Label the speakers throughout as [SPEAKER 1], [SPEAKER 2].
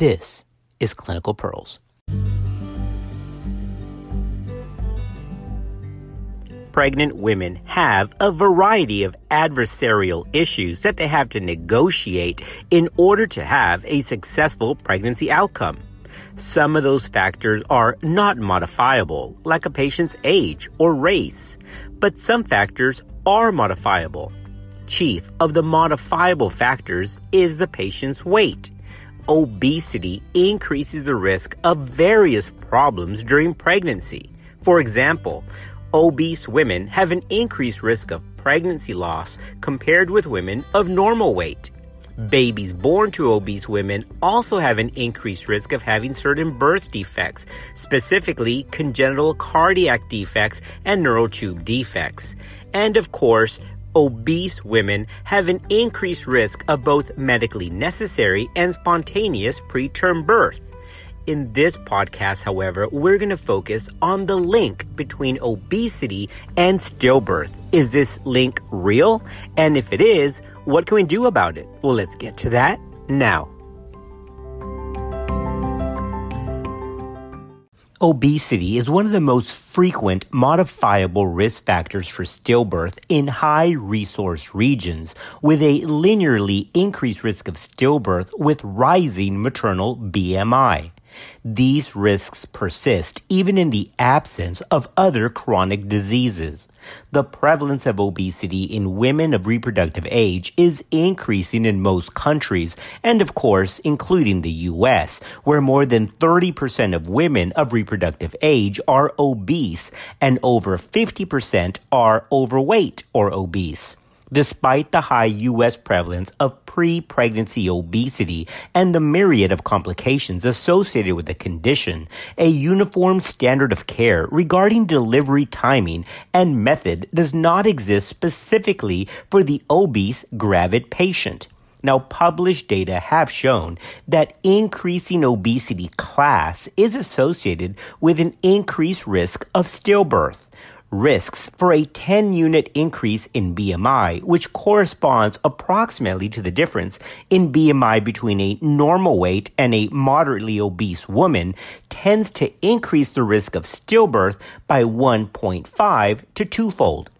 [SPEAKER 1] This is Clinical Pearls. Pregnant women have a variety of adversarial issues that they have to negotiate in order to have a successful pregnancy outcome. Some of those factors are not modifiable, like a patient's age or race, but some factors are modifiable. Chief of the modifiable factors is the patient's weight. Obesity increases the risk of various problems during pregnancy. For example, obese women have an increased risk of pregnancy loss compared with women of normal weight. Babies born to obese women also have an increased risk of having certain birth defects, specifically congenital cardiac defects and neural tube defects. And of course, obese women have an increased risk of both medically necessary and spontaneous preterm birth. In this podcast, however, we're going to focus on the link between obesity and stillbirth. Is this link real? And if it is, what can we do about it? Well, let's get to that now. Obesity is one of the most frequent modifiable risk factors for stillbirth in high resource regions, with a linearly increased risk of stillbirth with rising maternal BMI. These risks persist even in the absence of other chronic diseases. The prevalence of obesity in women of reproductive age is increasing in most countries, and of course, including the US, where more than 30% of women of reproductive age are obese and over 50% are overweight or obese. Despite the high U.S. prevalence of pre pregnancy obesity and the myriad of complications associated with the condition, a uniform standard of care regarding delivery timing and method does not exist specifically for the obese gravid patient. Now, published data have shown that increasing obesity class is associated with an increased risk of stillbirth risks for a 10 unit increase in BMI, which corresponds approximately to the difference in BMI between a normal weight and a moderately obese woman, tends to increase the risk of stillbirth by 1.5 to twofold.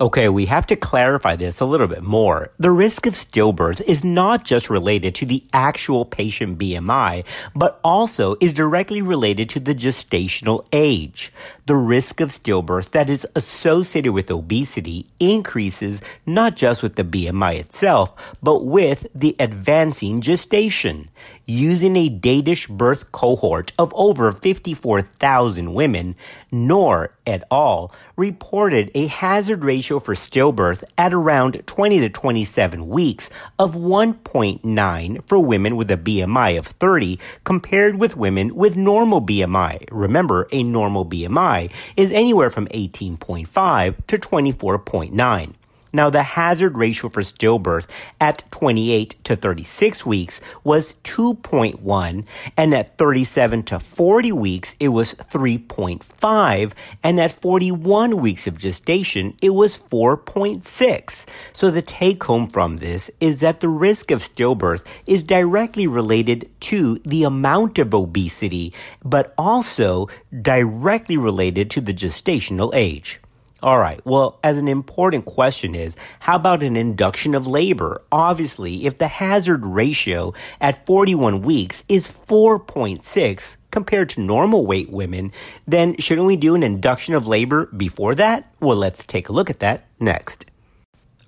[SPEAKER 1] Okay, we have to clarify this a little bit more. The risk of stillbirth is not just related to the actual patient BMI, but also is directly related to the gestational age. The risk of stillbirth that is associated with obesity increases not just with the BMI itself, but with the advancing gestation using a Danish birth cohort of over 54,000 women, Nohr et al. reported a hazard ratio for stillbirth at around 20 to 27 weeks of 1.9 for women with a BMI of 30 compared with women with normal BMI. Remember, a normal BMI is anywhere from 18.5 to 24.9. Now, the hazard ratio for stillbirth at 28 to 36 weeks was 2.1, and at 37 to 40 weeks, it was 3.5, and at 41 weeks of gestation, it was 4.6. So, the take home from this is that the risk of stillbirth is directly related to the amount of obesity, but also directly related to the gestational age. All right. Well, as an important question is, how about an induction of labor? Obviously, if the hazard ratio at 41 weeks is 4.6 compared to normal weight women, then shouldn't we do an induction of labor before that? Well, let's take a look at that next.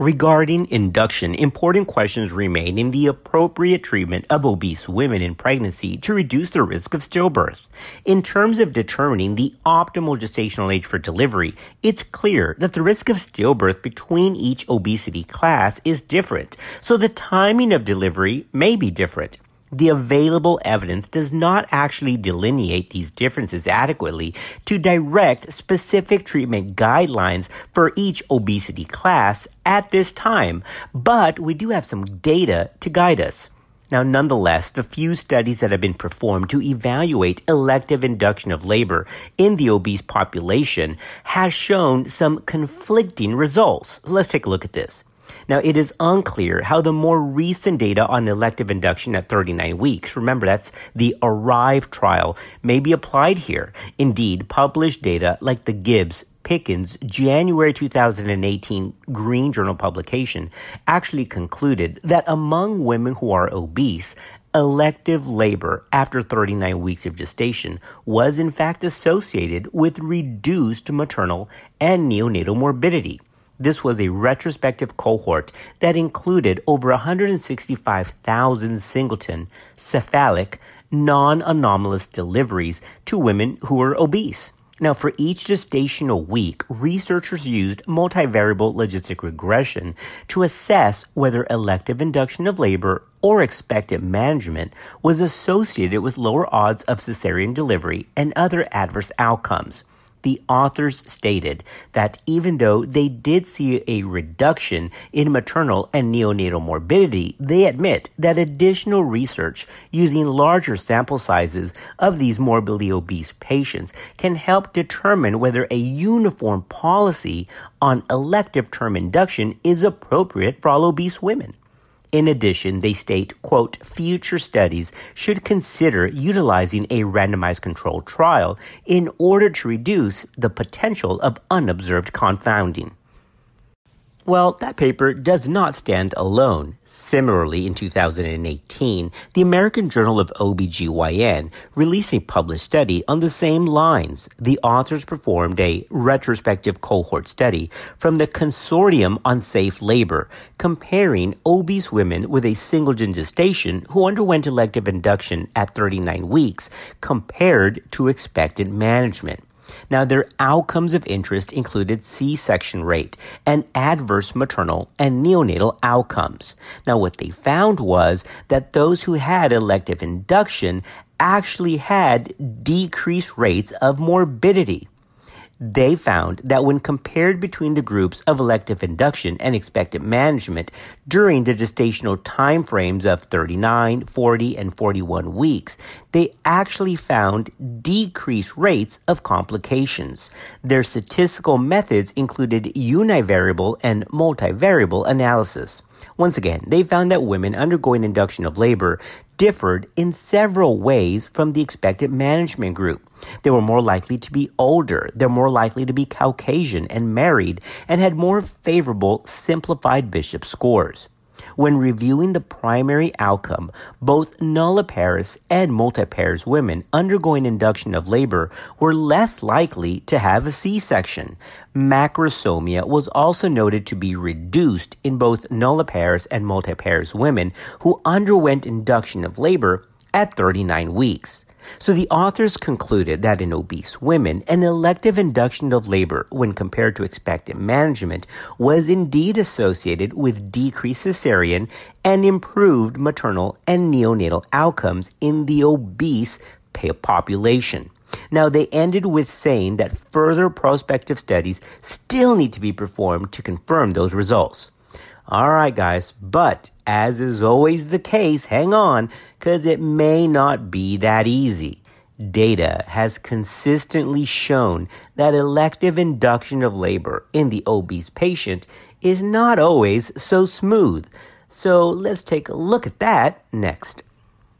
[SPEAKER 1] Regarding induction, important questions remain in the appropriate treatment of obese women in pregnancy to reduce the risk of stillbirth. In terms of determining the optimal gestational age for delivery, it's clear that the risk of stillbirth between each obesity class is different, so the timing of delivery may be different the available evidence does not actually delineate these differences adequately to direct specific treatment guidelines for each obesity class at this time, but we do have some data to guide us. Now, nonetheless, the few studies that have been performed to evaluate elective induction of labor in the obese population has shown some conflicting results. Let's take a look at this. Now, it is unclear how the more recent data on elective induction at 39 weeks, remember that's the ARRIVE trial, may be applied here. Indeed, published data like the Gibbs Pickens January 2018 Green Journal publication actually concluded that among women who are obese, elective labor after 39 weeks of gestation was in fact associated with reduced maternal and neonatal morbidity. This was a retrospective cohort that included over 165,000 singleton, cephalic, non anomalous deliveries to women who were obese. Now, for each gestational week, researchers used multivariable logistic regression to assess whether elective induction of labor or expectant management was associated with lower odds of cesarean delivery and other adverse outcomes the authors stated that even though they did see a reduction in maternal and neonatal morbidity, they admit that additional research using larger sample sizes of these morbidly obese patients can help determine whether a uniform policy on elective term induction is appropriate for all obese women. In addition, they state, quote, future studies should consider utilizing a randomized controlled trial in order to reduce the potential of unobserved confounding. Well, that paper does not stand alone. Similarly, in 2018, the American Journal of OBGYN released a published study on the same lines. The authors performed a retrospective cohort study from the Consortium on Safe Labor, comparing obese women with a single gestation who underwent elective induction at 39 weeks compared to expectant management. Now, their outcomes of interest included C section rate and adverse maternal and neonatal outcomes. Now, what they found was that those who had elective induction actually had decreased rates of morbidity they found that when compared between the groups of elective induction and expectant management during the gestational time frames of 39, 40, and 41 weeks, they actually found decreased rates of complications. Their statistical methods included univariable and multivariable analysis. Once again, they found that women undergoing induction of labor differed in several ways from the expected management group. They were more likely to be older, they're more likely to be Caucasian and married, and had more favorable simplified Bishop scores. When reviewing the primary outcome, both nulliparous and multiparous women undergoing induction of labor were less likely to have a C-section. Macrosomia was also noted to be reduced in both nulliparous and multiparous women who underwent induction of labor at 39 weeks. So the authors concluded that in obese women, an elective induction of labor when compared to expectant management was indeed associated with decreased cesarean and improved maternal and neonatal outcomes in the obese population. Now, they ended with saying that further prospective studies still need to be performed to confirm those results. All right, guys, but as is always the case, hang on, because it may not be that easy. Data has consistently shown that elective induction of labor in the obese patient is not always so smooth. So let's take a look at that next.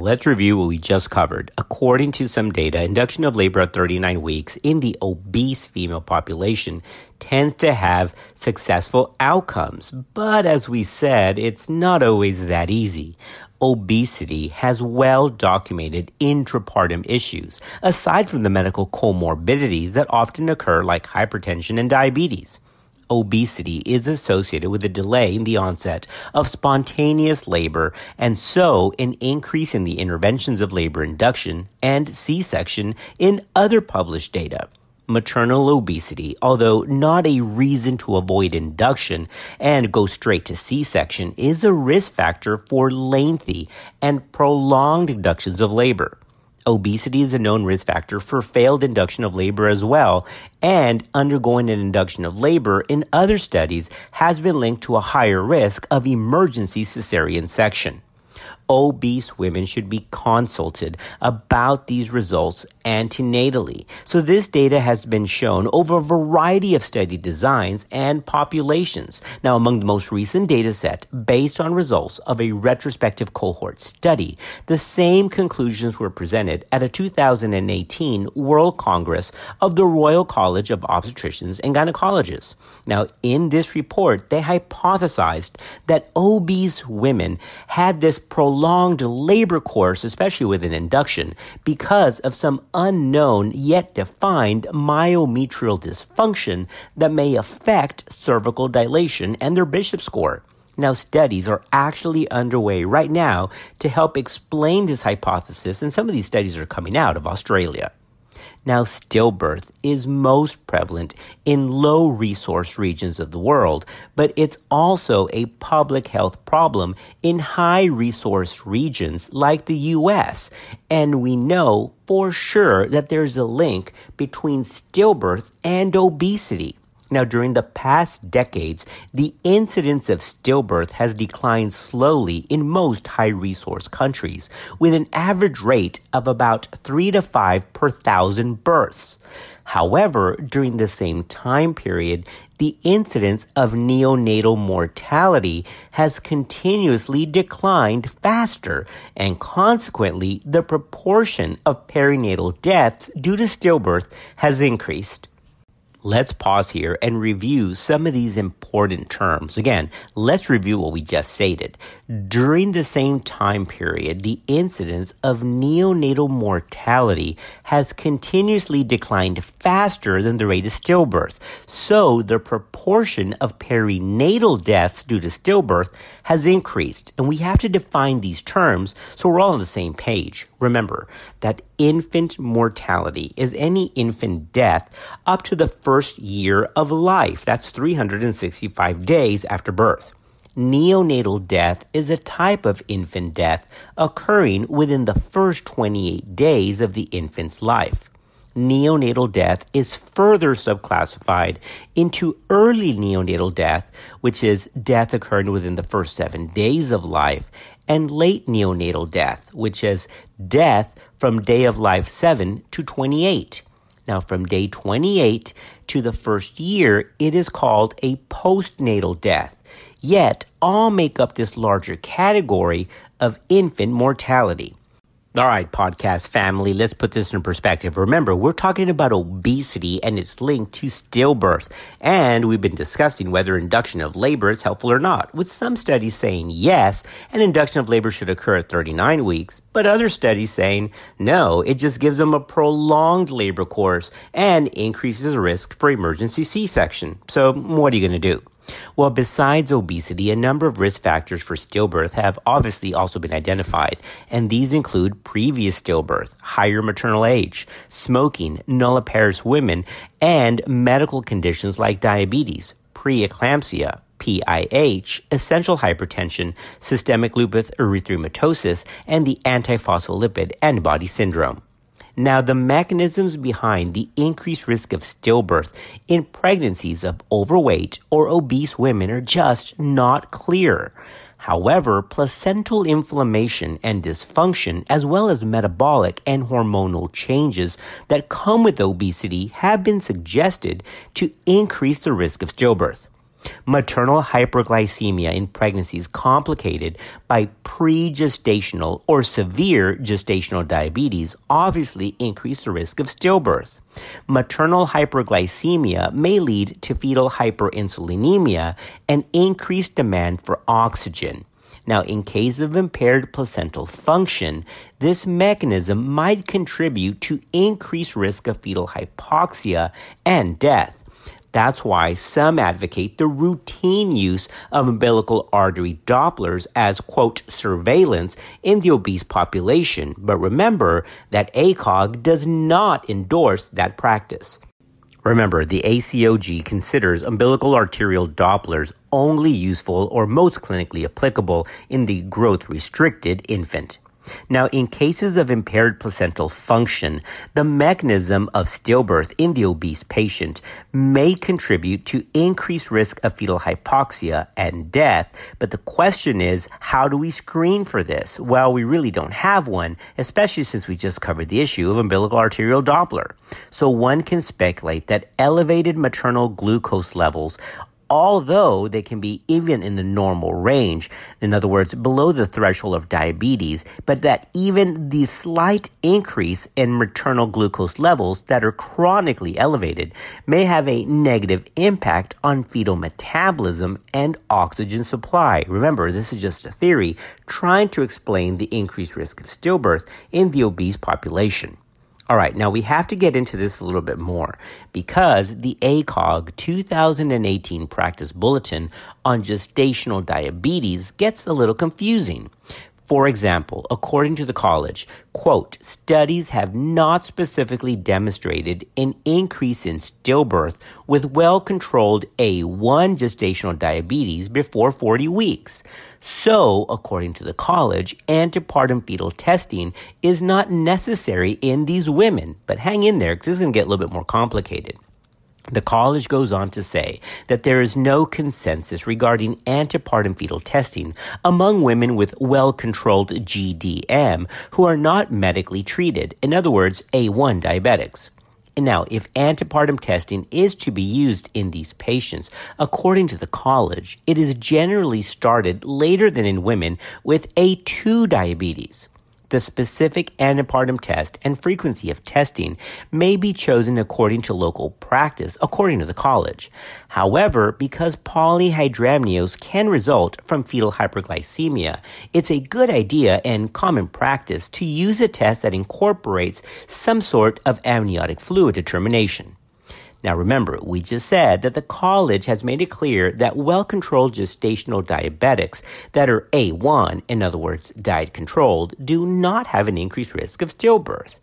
[SPEAKER 1] Let's review what we just covered. According to some data, induction of labor at 39 weeks in the obese female population tends to have successful outcomes. But as we said, it's not always that easy. Obesity has well documented intrapartum issues, aside from the medical comorbidities that often occur like hypertension and diabetes. Obesity is associated with a delay in the onset of spontaneous labor and so an increase in the interventions of labor induction and C-section in other published data maternal obesity, although not a reason to avoid induction and go straight to C-section, is a risk factor for lengthy and prolonged inductions of labor. Obesity is a known risk factor for failed induction of labor as well, and undergoing an induction of labor in other studies has been linked to a higher risk of emergency cesarean section obese women should be consulted about these results antenatally. So this data has been shown over a variety of study designs and populations. Now, among the most recent data set, based on results of a retrospective cohort study, the same conclusions were presented at a 2018 World Congress of the Royal College of Obstetricians and Gynecologists. Now, in this report, they hypothesized that obese women had this prolonged prolonged labor course, especially with an induction, because of some unknown yet defined myometrial dysfunction that may affect cervical dilation and their Bishop score. Now, studies are actually underway right now to help explain this hypothesis, and some of these studies are coming out of Australia. Now, stillbirth is most prevalent in low resource regions of the world, but it's also a public health problem in high resource regions like the US. And we know for sure that there's a link between stillbirth and obesity. Now, during the past decades, the incidence of stillbirth has declined slowly in most high resource countries, with an average rate of about 3 to 5 per thousand births. However, during the same time period, the incidence of neonatal mortality has continuously declined faster, and consequently, the proportion of perinatal deaths due to stillbirth has increased. Let's pause here and review some of these important terms. Again, let's review what we just stated. During the same time period, the incidence of neonatal mortality has continuously declined faster than the rate of stillbirth. So the proportion of perinatal deaths due to stillbirth has increased. And we have to define these terms so we're all on the same page. Remember that infant mortality is any infant death up to the first year of life. That's 365 days after birth. Neonatal death is a type of infant death occurring within the first 28 days of the infant's life. Neonatal death is further subclassified into early neonatal death, which is death occurring within the first seven days of life, and late neonatal death, which is death from day of life 7 to 28. Now, from day 28 to the first year, it is called a postnatal death. Yet, all make up this larger category of infant mortality. All right, podcast family, let's put this in perspective. Remember, we're talking about obesity and its link to stillbirth. And we've been discussing whether induction of labor is helpful or not, with some studies saying yes, an induction of labor should occur at 39 weeks, but other studies saying no, it just gives them a prolonged labor course and increases risk for emergency C-section. So what are you going to do? Well, besides obesity, a number of risk factors for stillbirth have obviously also been identified, and these include previous stillbirth, higher maternal age, smoking, nulliparous women, and medical conditions like diabetes, preeclampsia, PIH, essential hypertension, systemic lupus erythematosus, and the antiphospholipid antibody syndrome. Now, the mechanisms behind the increased risk of stillbirth in pregnancies of overweight or obese women are just not clear. However, placental inflammation and dysfunction, as well as metabolic and hormonal changes that come with obesity, have been suggested to increase the risk of stillbirth. Maternal hyperglycemia in pregnancy is complicated by pre-gestational or severe gestational diabetes obviously increase the risk of stillbirth. Maternal hyperglycemia may lead to fetal hyperinsulinemia and increased demand for oxygen. Now, in case of impaired placental function, this mechanism might contribute to increased risk of fetal hypoxia and death. That's why some advocate the routine use of umbilical artery Dopplers as, quote, surveillance in the obese population. But remember that ACOG does not endorse that practice. Remember, the ACOG considers umbilical arterial Dopplers only useful or most clinically applicable in the growth restricted infant. Now, in cases of impaired placental function, the mechanism of stillbirth in the obese patient may contribute to increased risk of fetal hypoxia and death. But the question is, how do we screen for this? Well, we really don't have one, especially since we just covered the issue of umbilical arterial Doppler. So one can speculate that elevated maternal glucose levels although they can be even in the normal range, in other words, below the threshold of diabetes, but that even the slight increase in maternal glucose levels that are chronically elevated may have a negative impact on fetal metabolism and oxygen supply. Remember, this is just a theory trying to explain the increased risk of stillbirth in the obese population. All right, now we have to get into this a little bit more because the ACOG 2018 practice bulletin on gestational diabetes gets a little confusing. For example, according to the college, quote, studies have not specifically demonstrated an increase in stillbirth with well controlled A1 gestational diabetes before 40 weeks. So, according to the college, antepartum fetal testing is not necessary in these women. But hang in there because this is going to get a little bit more complicated. The college goes on to say that there is no consensus regarding antepartum fetal testing among women with well controlled GDM who are not medically treated, in other words, A1 diabetics. Now, if antepartum testing is to be used in these patients, according to the college, it is generally started later than in women with A2 diabetes. The specific antepartum test and frequency of testing may be chosen according to local practice, according to the college. However, because polyhydramnios can result from fetal hyperglycemia, it's a good idea and common practice to use a test that incorporates some sort of amniotic fluid determination. Now remember, we just said that the college has made it clear that well controlled gestational diabetics that are A1, in other words, diet controlled, do not have an increased risk of stillbirth.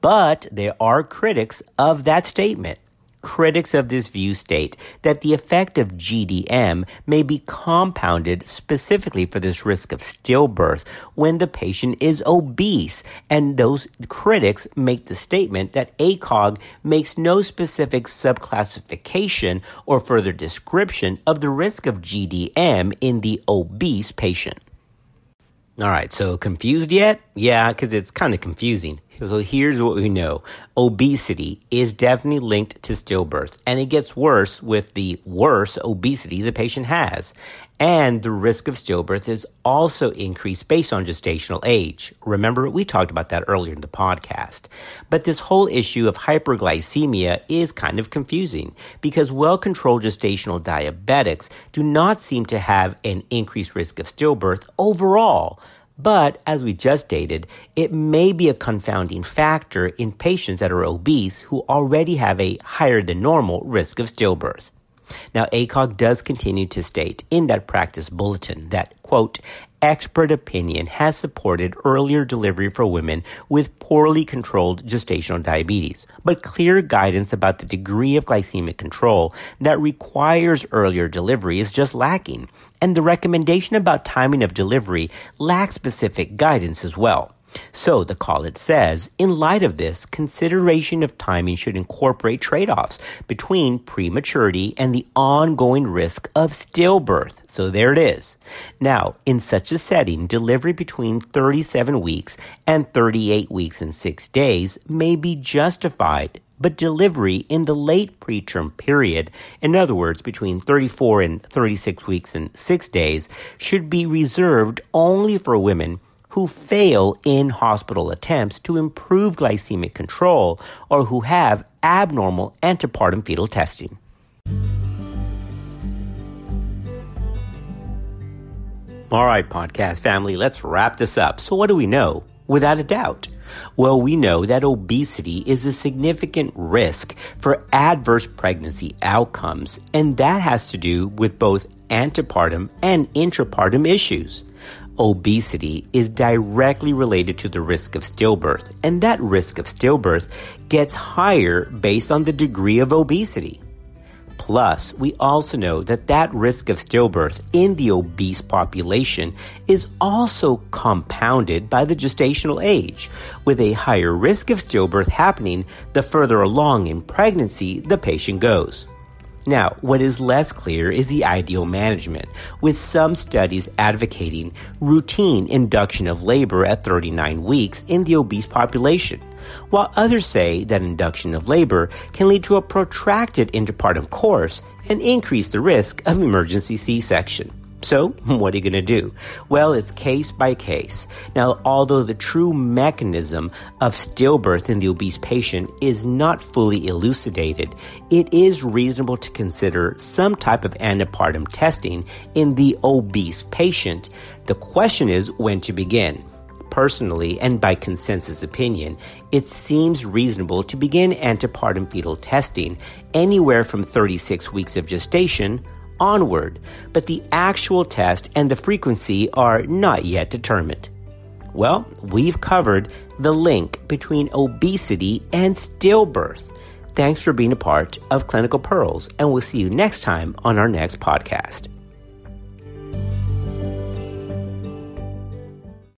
[SPEAKER 1] But there are critics of that statement. Critics of this view state that the effect of GDM may be compounded specifically for this risk of stillbirth when the patient is obese. And those critics make the statement that ACOG makes no specific subclassification or further description of the risk of GDM in the obese patient. All right, so confused yet? Yeah, because it's kind of confusing. So here's what we know. Obesity is definitely linked to stillbirth, and it gets worse with the worse obesity the patient has. And the risk of stillbirth is also increased based on gestational age. Remember, we talked about that earlier in the podcast. But this whole issue of hyperglycemia is kind of confusing because well controlled gestational diabetics do not seem to have an increased risk of stillbirth overall. But as we just stated, it may be a confounding factor in patients that are obese who already have a higher than normal risk of stillbirth. Now, ACOG does continue to state in that practice bulletin that, quote, expert opinion has supported earlier delivery for women with poorly controlled gestational diabetes, but clear guidance about the degree of glycemic control that requires earlier delivery is just lacking, and the recommendation about timing of delivery lacks specific guidance as well. So the college says, in light of this, consideration of timing should incorporate trade-offs between prematurity and the ongoing risk of stillbirth. So there it is. Now, in such a setting, delivery between 37 weeks and 38 weeks and 6 days may be justified but delivery in the late preterm period, in other words, between 34 and 36 weeks and 6 days, should be reserved only for women who fail in hospital attempts to improve glycemic control or who have abnormal antepartum fetal testing. All right, podcast family, let's wrap this up. So, what do we know? Without a doubt, Well, we know that obesity is a significant risk for adverse pregnancy outcomes, and that has to do with both antepartum and intrapartum issues. Obesity is directly related to the risk of stillbirth, and that risk of stillbirth gets higher based on the degree of obesity. Plus, we also know that that risk of stillbirth in the obese population is also compounded by the gestational age, with a higher risk of stillbirth happening the further along in pregnancy the patient goes. Now, what is less clear is the ideal management, with some studies advocating routine induction of labor at 39 weeks in the obese population, while others say that induction of labor can lead to a protracted interpartum course and increase the risk of emergency C-section. So, what are you going to do? Well, it's case by case. Now, although the true mechanism of stillbirth in the obese patient is not fully elucidated, it is reasonable to consider some type of antepartum testing in the obese patient. The question is when to begin. Personally, and by consensus opinion, it seems reasonable to begin antepartum fetal testing anywhere from 36 weeks of gestation onward, but the actual test and the frequency are not yet determined. Well, we've covered the link between obesity and stillbirth. Thanks for being a part of Clinical Pearls, and we'll see you next time on our next podcast.